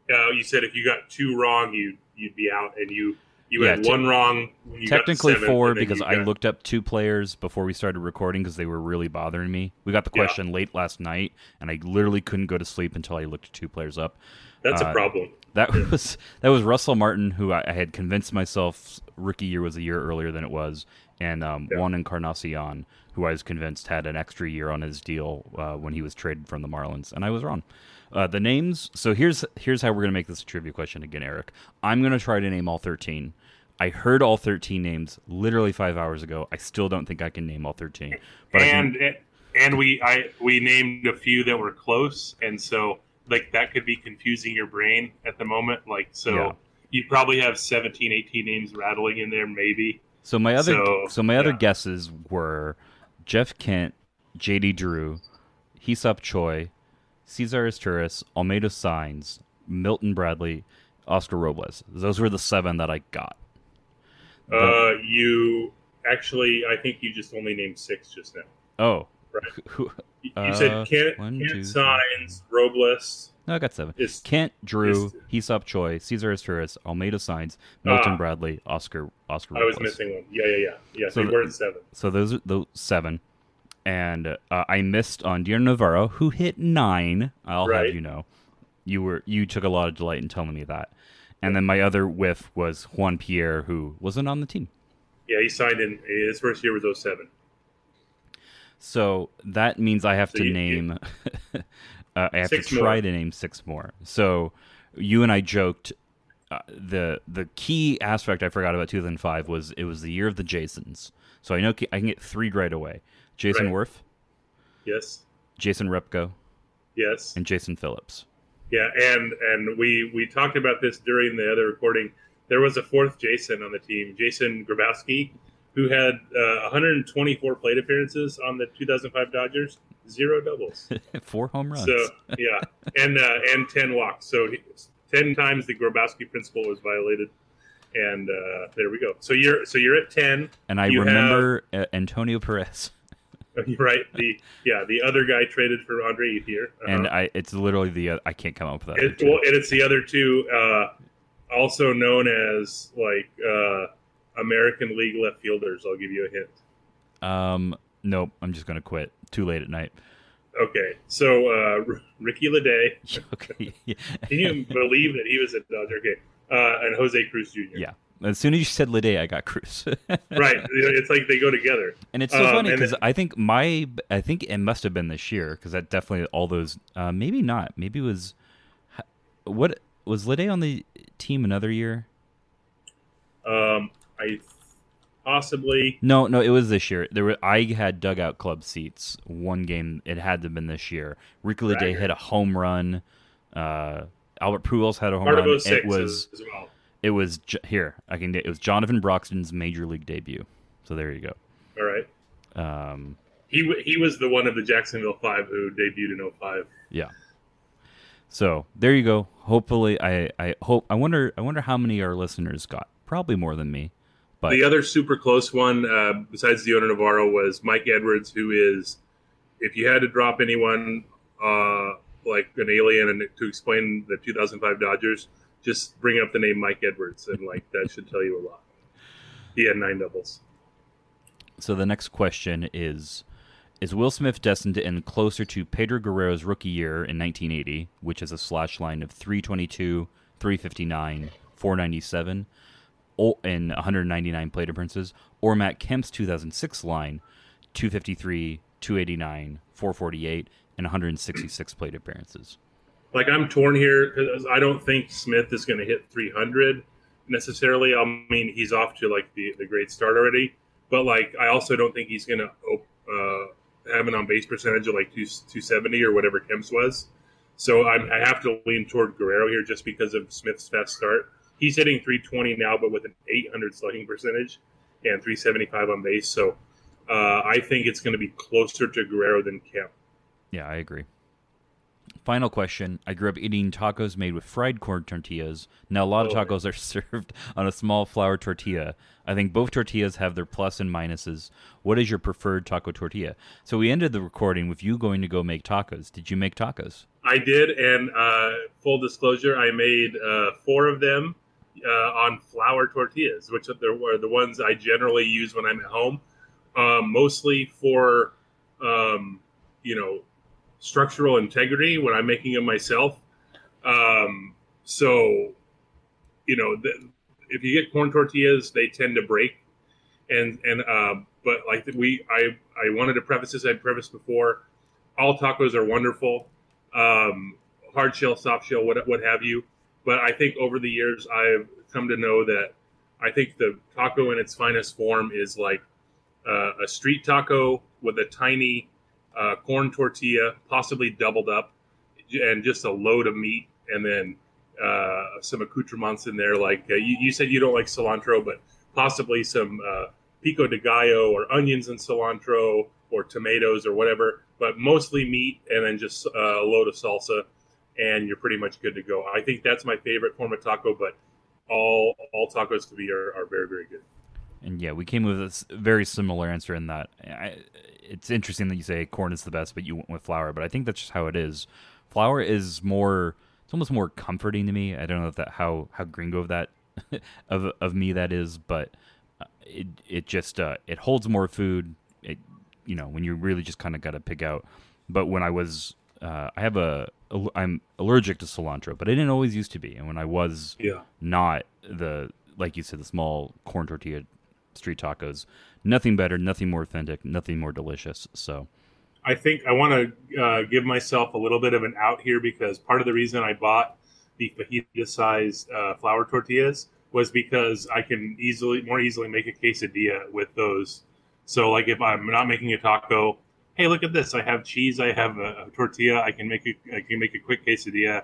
Uh, you said if you got two wrong, you you'd be out, and you you Yeah, had te- one wrong. When you got to Technically seven, four because I got- looked up two players before we started recording because they were really bothering me. We got the Yeah. question late last night, and I literally couldn't go to sleep until I looked two players up. That's uh, a problem. That was that was Russell Martin, who I, I had convinced myself rookie year was a year earlier than it was, and um, Yeah. Juan Encarnacion, who I was convinced had an extra year on his deal uh, when he was traded from the Marlins, and I was wrong. Uh, the names. So here's here's how we're gonna make this a trivia question again, Eric. I'm gonna try to name all 13. I heard all 13 names literally five hours ago. I still don't think I can name all 13. But I can- and and we I we named a few that were close, and so like that could be confusing your brain at the moment. Like so, Yeah. you probably have 17, 18 names rattling in there, maybe. So my other So, so, my other yeah. guesses were Jeff Kent, J.D. Drew, Hee-Seop Choi, Cesar Izturis, Olmedo Saenz, Milton Bradley, Oscar Robles. Those were the seven that I got. Uh, you actually, I think you just only named six just now. oh, Right. Who- You Uh, said Kent, one, Kent two, Saenz, Robles. no, I got seven. Is Kent, Drew, Is- Hee-Seop Choi, Cesar Izturis, Olmedo Saenz, Milton Ah. Bradley, Oscar Oscar I was missing one. Yeah, yeah, yeah. Yeah, so So were at seven. So those are the seven, and uh, I missed on Dioner Navarro, who hit nine. I'll Right. have you know, you were you took a lot of delight in telling me that. And then my other whiff was Juan Pierre, who wasn't on the team. Yeah, he signed in. His first year was 07. So that means I have So to you- you- name. uh, I have to try more. to name six more. So you and I joked. Uh, the the key aspect I forgot about 2005 was it was the year of the Jasons. So I know I can get three right away. Jason Right. Werth, Yes, Jason Repko, yes. and Jason Phillips. Yeah, and and we we talked about this during the other recording. There was a fourth Jason on the team, Jason Grabowski, who had uh, 124 plate appearances on the 2005 Dodgers, zero doubles. Four home runs. So yeah, and uh, and 10 walks. So he, 10 times the Grabowski principle was violated, and uh, there we go. So you're so you're at 10. and I you remember uh, Antonio Perez. Right. The yeah, the other guy traded for Andre Ethier, uh And I, it's literally the uh, I can't come up with that. It, well, and it's the other two, uh, also known as like uh, American League left fielders. I'll give you a hint. um, nope. I'm just gonna quit. Too late at night. Okay, so uh, R- Ricky Ledée. okay. yeah. Can you believe that he was a Dodger? Okay, uh, and Jose Cruz Jr. Yeah. As soon as you said Ledée, I got Cruz. right. It's like they go together. And it's so Um, funny because I think my I think it must have been this year because that definitely all those uh, maybe not maybe it was what was Ledée on the team another year? Um, I possibly No, no, it was this year. There were I had dugout club seats. One game it had to have been this year. Ricky Ledée hit a home run. Uh, Albert Pujols had a home part run. 06 It was as, as well. It was J- here. I can it was Jonathan Broxton's major league debut. So there you go. All right. Um, He he was the one of the Jacksonville Five who debuted in 05. Yeah. So there you go. Hopefully, I, I hope I wonder I wonder how many our listeners got. Probably more than me. But The other super close one, uh, besides Dioner Navarro, was Mike Edwards, who is if you had to drop anyone uh, like an alien and to explain the 2005 Dodgers, just bring up the name Mike Edwards, and like that should tell you a lot. He had nine doubles. So the next question is Is Will Smith destined to end closer to Pedro Guerrero's rookie year in 1980, which is a slash line of 322, 359, 497, and 199 plate appearances, or Matt Kemp's 2006 line, 253, 289, 448, and 166 plate appearances? Like I'm torn here because I don't think Smith is going to hit 300 necessarily. I mean, he's off to like the, the great start already but like I also don't think he's going to uh, have an on base percentage of like two, 270 or whatever Kemp's was. So I'm, I have to lean toward Guerrero here just because of Smith's fast start. He's hitting 320 now, but with an 800 slugging percentage and 375 on base. So uh, I think it's going to be closer to Guerrero than Kemp. Yeah, I agree. Final question. I grew up eating tacos made with fried corn tortillas. Now, a lot of oh, tacos are served on a small flour tortilla. I think both tortillas have their plus and minuses. What is your preferred taco tortilla? So, we ended the recording with you going to go make tacos. Did you make tacos? I did. And uh, full disclosure, I made uh, four of them uh, on flour tortillas, which are the ones I generally use when I'm at home, um, mostly for, um, you know, structural integrity when I'm making them myself. Um, so, you know, the, if you get corn tortillas, they tend to break. And and uh, but like we, I I wanted to preface this. I prefaced before. All tacos are wonderful, um, hard shell, soft shell, what what have you. But I think over the years, I've come to know that I think the taco in its finest form is like uh, a street taco with a tiny uh, corn tortilla, possibly doubled up, and just a load of meat, and then uh, some accoutrements in there. Like uh, you, you, said, you don't like cilantro, but possibly some uh, pico de gallo or onions and cilantro or tomatoes or whatever. But mostly meat, and then just uh, a load of salsa, and you're pretty much good to go. I think that's my favorite form of taco, but all all tacos to me are, are very very good. And yeah, we came with a very similar answer in that. I, it's interesting that you say corn is the best, but you went with flour. But I think that's just how it is. Flour is more. It's almost more comforting to me. I don't know if that how how gringo of that of of me that is, but uh, it it just uh, it holds more food. It you know when you really just kind of got to pick out. But when I was uh, I have a I'm allergic to cilantro, but I didn't always used to be. And when I was yeah. not the like you said the small corn tortilla street tacos. Nothing better, nothing more authentic, nothing more delicious. So, I think I want to uh, give myself a little bit of an out here because part of the reason I bought the fajita sized uh, flour tortillas was because I can easily, more easily make a quesadilla with those. So, like if I'm not making a taco, hey, look at this! I have cheese, I have a, a tortilla, I can make a, I can make a quick quesadilla,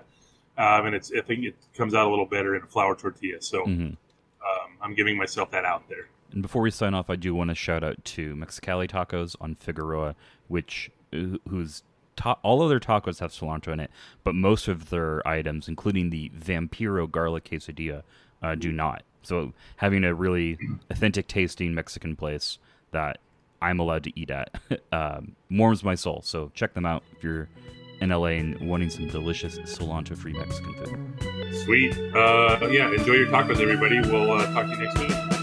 um, and it's I think it comes out a little better in a flour tortilla. So, mm-hmm. um, I'm giving myself that out there. And before we sign off, I do want to shout out to Mexicali Tacos on Figueroa, which whose ta- all of their tacos have cilantro in it, but most of their items, including the Vampiro garlic quesadilla, uh, do not. So having a really authentic tasting Mexican place that I'm allowed to eat at um, warms my soul. So check them out if you're in LA and wanting some delicious cilantro-free Mexican food. Sweet. Uh, yeah, enjoy your tacos, everybody. We'll uh, talk to you next week.